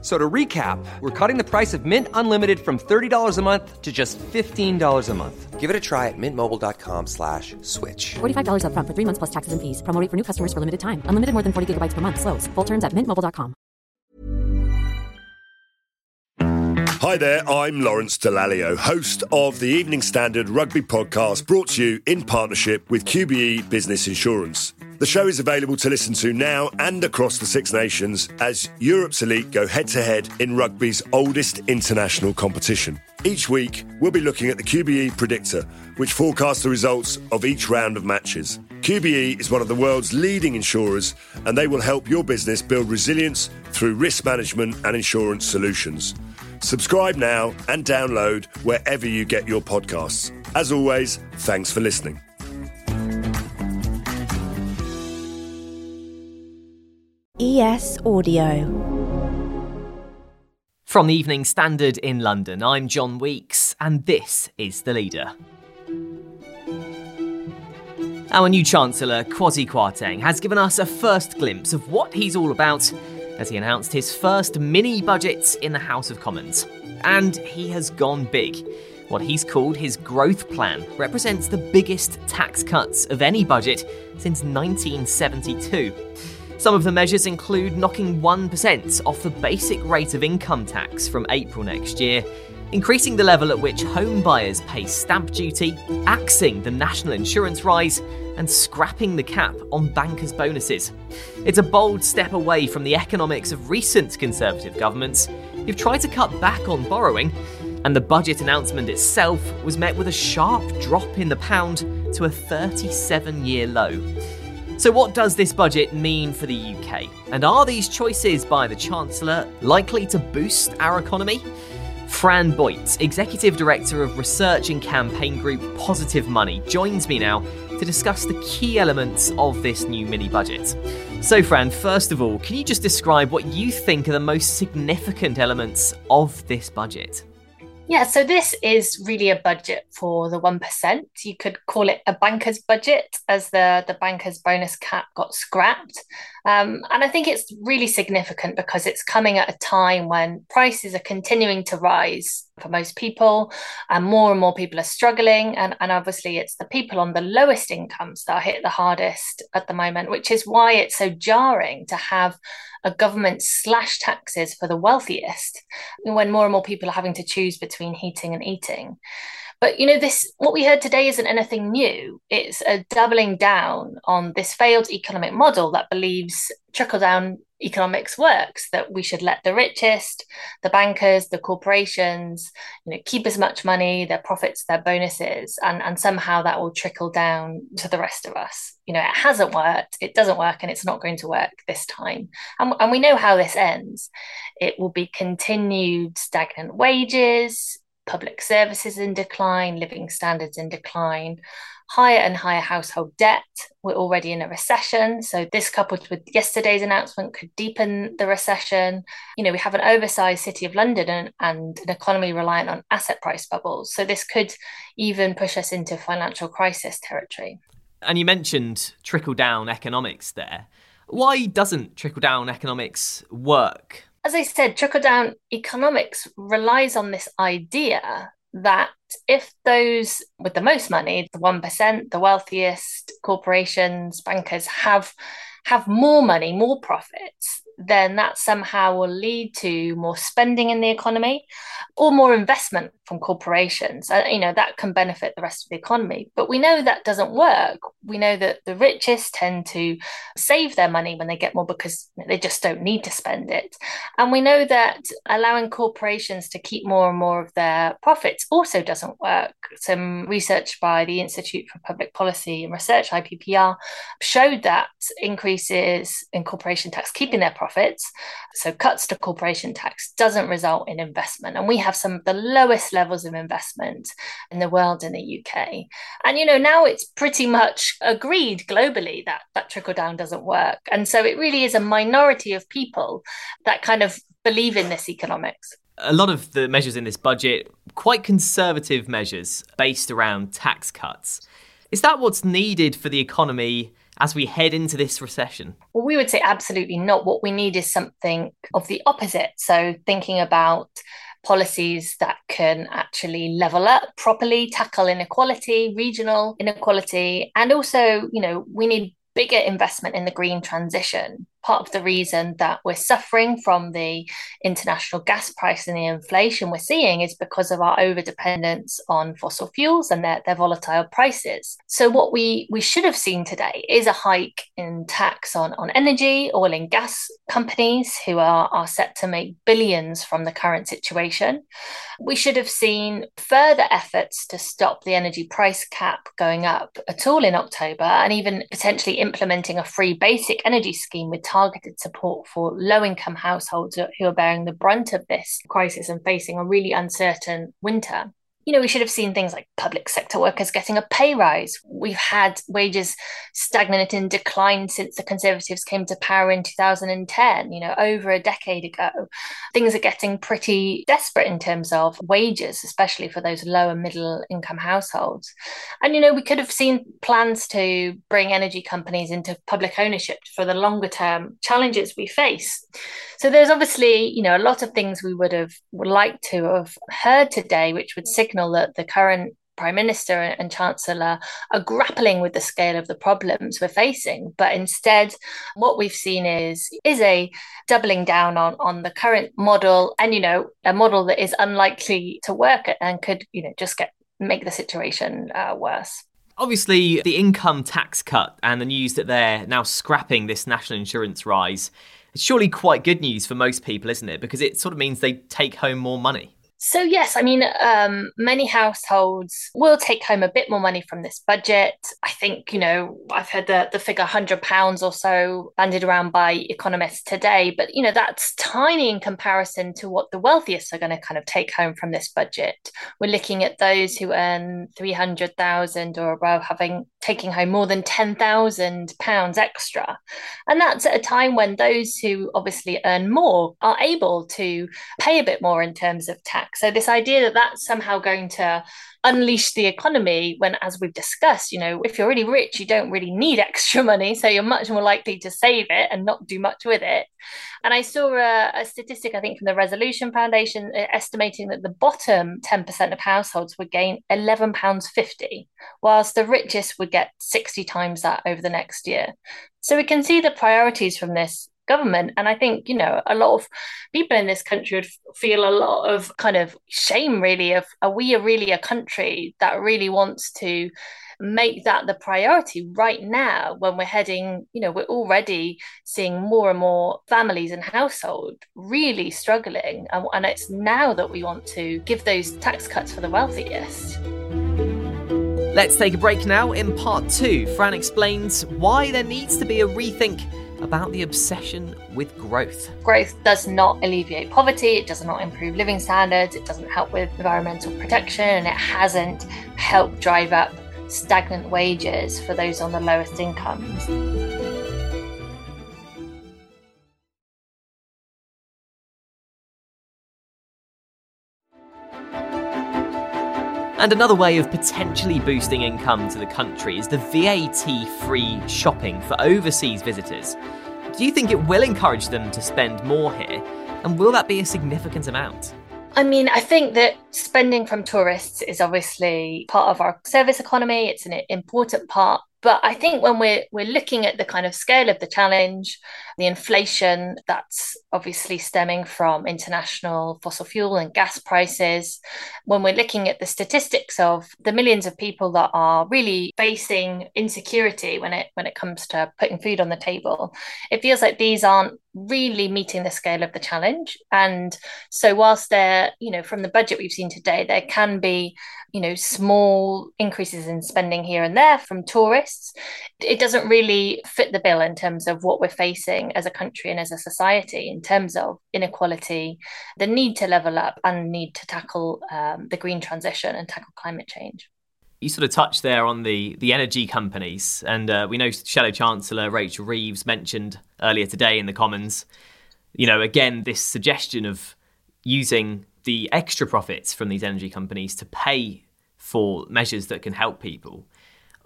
So to recap, we're cutting the price of Mint Unlimited from $30 a month to just $15 a month. Give it a try at mintmobile.com slash switch. $45 up front for three months plus taxes and fees. Promo rate for new customers for limited time. Unlimited more than 40 gigabytes per month. Slows. Full terms at mintmobile.com. Hi there, I'm Lawrence Dallaglio, host of the Evening Standard Rugby Podcast, brought to you in partnership with QBE Business Insurance. The show is available to listen to now and across the Six Nations as Europe's elite go head to head in rugby's oldest international competition. Each week, we'll be looking at the QBE Predictor, which forecasts the results of each round of matches. QBE is one of the world's leading insurers, and they will help your business build resilience through risk management and insurance solutions. Subscribe now and download wherever you get your podcasts. As always, thanks for listening. ES Audio. From the Evening Standard in London, I'm John Weeks, and this is The Leader. Our new Chancellor, Kwasi Kwarteng, has given us a first glimpse of what he's all about as he announced his first mini budget in the House of Commons. And he has gone big. What he's called his growth plan represents the biggest tax cuts of any budget since 1972. Some of the measures include knocking 1% off the basic rate of income tax from April next year, increasing the level at which home buyers pay stamp duty, axing the national insurance rise, and scrapping the cap on bankers' bonuses. It's a bold step away from the economics of recent Conservative governments who've tried to cut back on borrowing, and the budget announcement itself was met with a sharp drop in the pound to a 37 year low. So, what does this budget mean for the UK? And are these choices by the Chancellor likely to boost our economy? Fran Boait, Executive Director of Research and Campaign Group Positive Money, joins me now to discuss the key elements of this new mini budget. So, Fran, first of all, can you just describe what you think are the most significant elements of this budget? Yeah, so this is really a budget for the 1%. You could call it a banker's budget as the, the banker's bonus cap got scrapped. Um, and I think it's really significant because it's coming at a time when prices are continuing to rise for most people, and more and more people are struggling. And, and obviously, it's the people on the lowest incomes that are hit the hardest at the moment, which is why it's so jarring to have a government slash taxes for the wealthiest when more and more people are having to choose between heating and eating. But you know, this what we heard today isn't anything new. It's a doubling down on this failed economic model that believes trickle down economics works, that we should let the richest, the bankers, the corporations, you know, keep as much money, their profits, their bonuses, and, and somehow that will trickle down to the rest of us. You know, it hasn't worked, it doesn't work, and it's not going to work this time. And, and we know how this ends. It will be continued stagnant wages, public services in decline, living standards in decline, higher and higher household debt. We're already in a recession. So, this coupled with yesterday's announcement could deepen the recession. You know, we have an oversized city of London and, and an economy reliant on asset price bubbles. So, this could even push us into financial crisis territory. And you mentioned trickle down economics there. Why doesn't trickle down economics work? As I said, trickle down economics relies on this idea that if those with the most money, the 1%, the wealthiest corporations, bankers have have more money, more profits, then that somehow will lead to more spending in the economy or more investment from corporations. Uh, you know, that can benefit the rest of the economy. But we know that doesn't work. We know that the richest tend to save their money when they get more because they just don't need to spend it. And we know that allowing corporations to keep more and more of their profits also doesn't work. Some research by the Institute for Public Policy and Research, IPPR, showed that increases in corporation tax, keeping their profits profits. So cuts to corporation tax doesn't result in investment. And we have some of the lowest levels of investment in the world in the UK. And, you know, now it's pretty much agreed globally that that trickle down doesn't work. And so it really is a minority of people that kind of believe in this economics a lot of the measures in this budget, quite conservative measures based around tax cuts. Is that what's needed for the economy as we head into this recession? Well, we would say absolutely not. What we need is something of the opposite. So, thinking about policies that can actually level up properly, tackle inequality, regional inequality, and also, you know, we need bigger investment in the green transition part of the reason that we're suffering from the international gas price and the inflation we're seeing is because of our over dependence on fossil fuels and their, their volatile prices. So what we we should have seen today is a hike in tax on, on energy, oil and gas companies who are, are set to make billions from the current situation. We should have seen further efforts to stop the energy price cap going up at all in October and even potentially implementing a free basic energy scheme with targeted support for low income households who are bearing the brunt of this crisis and facing a really uncertain winter you know, we should have seen things like public sector workers getting a pay rise. We've had wages stagnant and decline since the Conservatives came to power in 2010, you know, over a decade ago. Things are getting pretty desperate in terms of wages, especially for those low and middle income households. And, you know, we could have seen plans to bring energy companies into public ownership for the longer term challenges we face. So there's obviously, you know, a lot of things we would have would like to have heard today, which would signal that the current prime minister and chancellor are grappling with the scale of the problems we're facing but instead what we've seen is is a doubling down on on the current model and you know a model that is unlikely to work and could you know just get make the situation uh, worse obviously the income tax cut and the news that they're now scrapping this national insurance rise it's surely quite good news for most people, isn't it? Because it sort of means they take home more money. So, yes, I mean, um, many households will take home a bit more money from this budget. I think, you know, I've heard the, the figure £100 or so bandied around by economists today, but, you know, that's tiny in comparison to what the wealthiest are going to kind of take home from this budget. We're looking at those who earn 300,000 or above having taking home more than £10,000 extra. And that's at a time when those who obviously earn more are able to pay a bit more in terms of tax so this idea that that's somehow going to unleash the economy when as we've discussed you know if you're really rich you don't really need extra money so you're much more likely to save it and not do much with it. And i saw a, a statistic i think from the resolution foundation uh, estimating that the bottom 10% of households would gain 11 pounds 50 whilst the richest would get 60 times that over the next year. So we can see the priorities from this government. And I think, you know, a lot of people in this country would feel a lot of kind of shame, really, of are we really a country that really wants to make that the priority right now when we're heading, you know, we're already seeing more and more families and household really struggling. And, and it's now that we want to give those tax cuts for the wealthiest. Let's take a break now. In part two, Fran explains why there needs to be a rethink about the obsession with growth. Growth does not alleviate poverty, it does not improve living standards, it doesn't help with environmental protection, and it hasn't helped drive up stagnant wages for those on the lowest incomes. And another way of potentially boosting income to the country is the VAT free shopping for overseas visitors. Do you think it will encourage them to spend more here? And will that be a significant amount? I mean, I think that spending from tourists is obviously part of our service economy. It's an important part but I think when we're we're looking at the kind of scale of the challenge, the inflation that's obviously stemming from international fossil fuel and gas prices, when we're looking at the statistics of the millions of people that are really facing insecurity when it when it comes to putting food on the table, it feels like these aren't really meeting the scale of the challenge. And so whilst there, you know, from the budget we've seen today, there can be, you know, small increases in spending here and there from tourists, it doesn't really fit the bill in terms of what we're facing as a country and as a society in terms of inequality, the need to level up, and need to tackle um, the green transition and tackle climate change. You sort of touched there on the the energy companies, and uh, we know Shadow Chancellor Rachel Reeves mentioned earlier today in the Commons. You know, again, this suggestion of using the extra profits from these energy companies to pay for measures that can help people.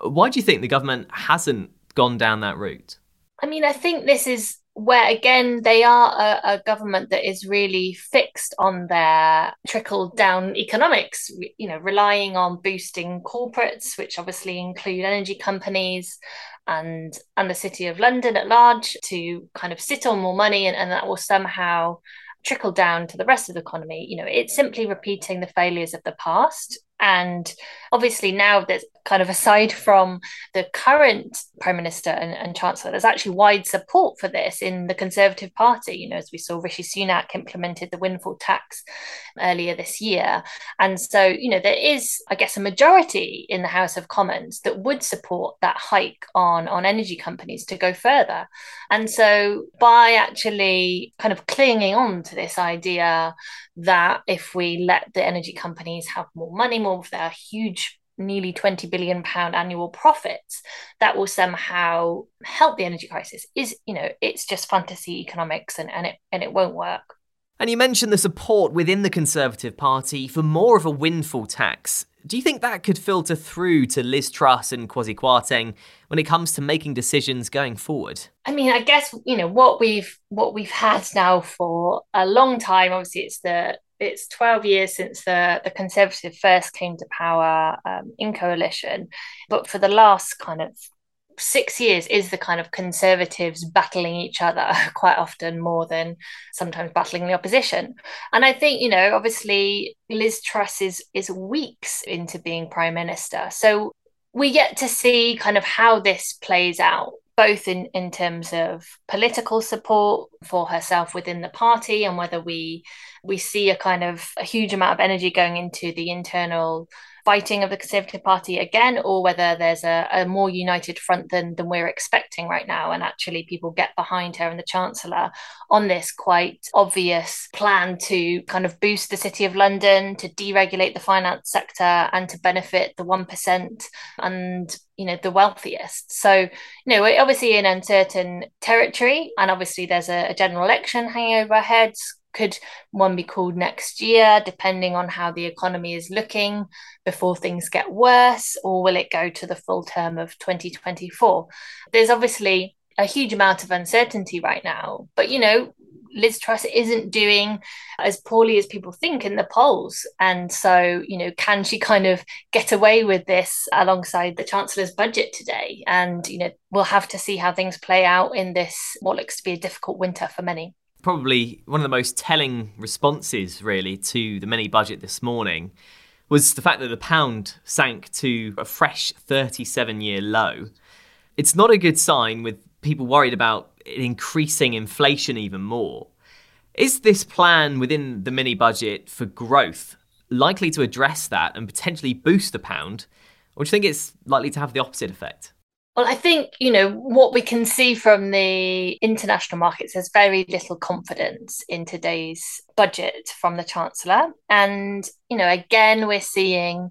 Why do you think the government hasn't gone down that route? I mean, I think this is where again they are a, a, government that is really fixed on their trickle down economics you know relying on boosting corporates which obviously include energy companies and and the city of london at large to kind of sit on more money and, and that will somehow trickle down to the rest of the economy you know it's simply repeating the failures of the past and obviously, now there's kind of aside from the current Prime Minister and, and, Chancellor, there's actually wide support for this in the Conservative Party. You know, as we saw, Rishi Sunak implemented the windfall tax earlier this year. And so, you know, there is, I guess, a majority in the House of Commons that would support that hike on, on energy companies to go further. And so, by actually kind of clinging on to this idea that if we let the energy companies have more money, more of their huge nearly 20 billion pound annual profits that will somehow help the energy crisis is you know it's just fantasy economics and, and it and it won't work and you mentioned the support within the Conservative Party for more of a windfall tax. Do you think that could filter through to Liz Truss and Kwasi Kwarteng when it comes to making decisions going forward? I mean, I guess you know what we've what we've had now for a long time. Obviously, it's the it's 12 years since the, the Conservative first came to power um, in coalition. But for the last kind of six years is the kind of conservatives battling each other quite often more than sometimes battling the opposition. And i think you know obviously liz truss is is weeks into being prime minister. So we get to see kind of how this plays out both in, in terms of political support for herself within the party and whether we we see a kind of a huge amount of energy going into the internal fighting of the Conservative Party again, or whether there's a, a, more united front than than we're expecting right now, and actually people get behind her and the Chancellor on this quite obvious plan to kind of boost the City of London, to deregulate the finance sector, and to benefit the one percent and you know the wealthiest. So you know we're obviously in uncertain territory, and obviously there's a, a general election hanging over our heads could one be called next year, depending on how the economy is looking before things get worse, or will it go to the full term of 2024? There's obviously a huge amount of uncertainty right now, but you know, Liz Truss isn't doing as poorly as people think in the polls. And so, you know, can she kind of get away with this alongside the Chancellor's budget today? And, you know, we'll have to see how things play out in this, what looks to be a difficult winter for many probably one of the most telling responses, really, to the mini budget this morning was the fact that the pound sank to a fresh 37 year low. It's not a good sign with people worried about increasing inflation even more. Is this plan within the mini budget for growth likely to address that and potentially boost the pound? Or do you think it's likely to have the opposite effect? Well, I think, you know, what we can see from the international markets, there's very little confidence in today's budget from the Chancellor. And, you know, again, we're seeing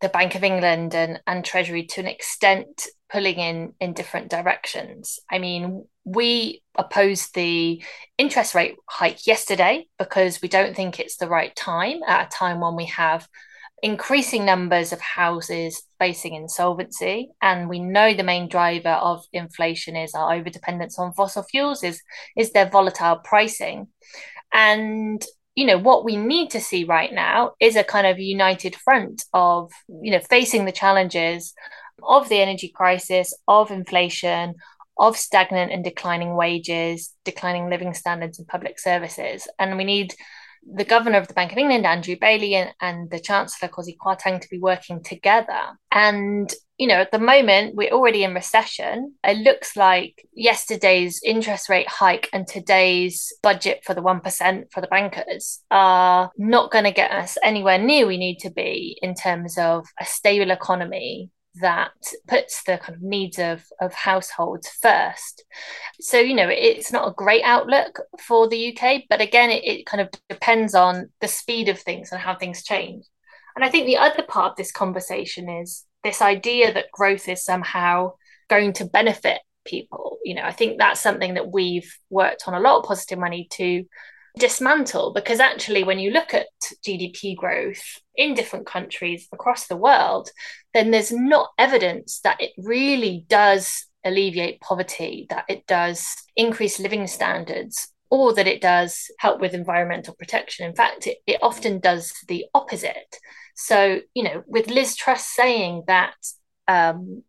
the Bank of England and, and Treasury to an extent pulling in in different directions. I mean, we opposed the interest rate hike yesterday because we don't think it's the right time at a time when we have increasing numbers of houses facing insolvency. And we know the main driver of inflation is our overdependence on fossil fuels is is their volatile pricing. And you know what we need to see right now is a kind of united front of you know facing the challenges of the energy crisis of inflation of stagnant and declining wages declining living standards and public services. And we need the governor of the Bank of England, Andrew Bailey, and, and the Chancellor, Kwasi Kwarteng, to be working together. And, you know, at the moment, we're already in recession. It looks like yesterday's interest rate hike and today's budget for the 1% for the bankers are not going to get us anywhere near we need to be in terms of a stable economy that puts the kind of needs of, of households first. So, you know, it's not a great outlook for the UK, but again, it, it kind of depends on the speed of things and how things change. And I think the other part of this conversation is this idea that growth is somehow going to benefit people. You know, I think that's something that we've worked on a lot of positive money to dismantle because actually when you look at GDP growth in different countries across the world then there's not evidence that it really does alleviate poverty that it does increase living standards or that it does help with environmental protection. In fact it, it often does the opposite. So you know with liz truss saying that um,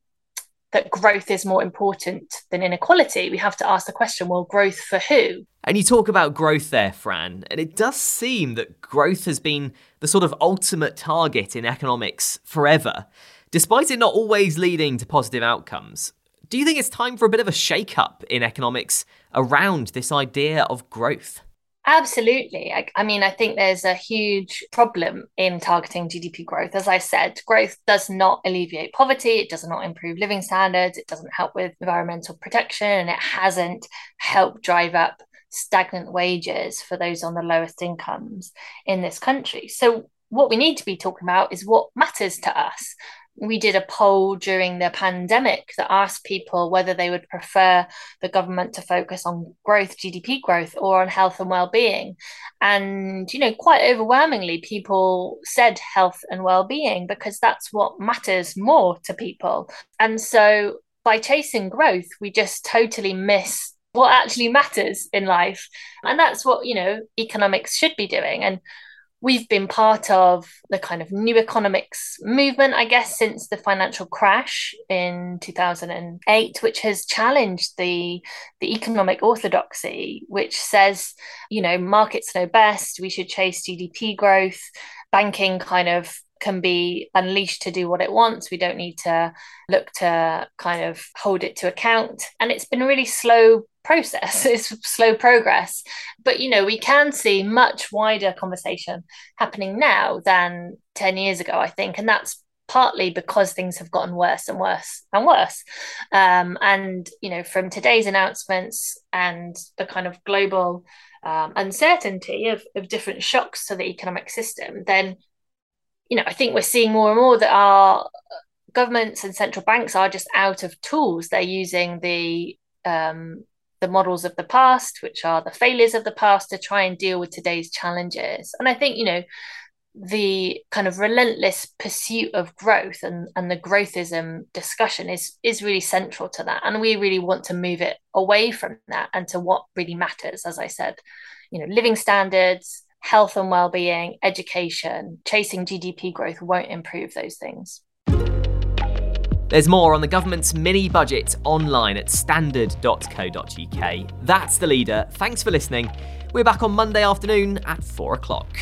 that growth is more important than inequality, we have to ask the question well, growth for who? And you talk about growth there, Fran, and it does seem that growth has been the sort of ultimate target in economics forever, despite it not always leading to positive outcomes. Do you think it's time for a bit of a shake up in economics around this idea of growth? Absolutely. I, I, mean, I think there's a huge problem in targeting GDP growth. As I said, growth does not alleviate poverty, it does not improve living standards, it doesn't help with environmental protection, and it hasn't helped drive up stagnant wages for those on the lowest incomes in this country. So, what we need to be talking about is what matters to us we did a poll during the pandemic that asked people whether they would prefer the government to focus on growth, GDP growth, or on health and well-being. And you know, quite overwhelmingly, people said health and well-being because that's what matters more to people. And so, by chasing growth, we just totally miss what actually matters in life, and that's what you know economics should be doing. And we've been part of the kind of new economics movement, I guess, since the financial crash in 2008, which has challenged the, the economic orthodoxy, which says, you know, markets know best, we should chase GDP growth, banking kind of can be unleashed to do what it wants. We don't need to look to kind of hold it to account. And it's been a really slow process. It's slow progress. But you know we can see much wider conversation happening now than 10 years ago i think. And that's partly because things have gotten worse and worse and worse. Um, and you know from today's announcements and the kind of global um, uncertainty of, of different shocks to the economic system then you know i think we're seeing more and more that our governments and central banks are just out of tools they're using the um, the models of the past, which are the failures of the past, to try and deal with today's challenges. And I think, you know, the kind of relentless pursuit of growth and, and the growthism discussion is is really central to that. And we really want to move it away from that and to what really matters, as I said, you know, living standards, health and well-being, education, chasing GDP growth won't improve those things. There's more on the government's mini budget online at standard.co.uk. That's the leader. Thanks for listening. We're back on Monday afternoon at 4 o'clock.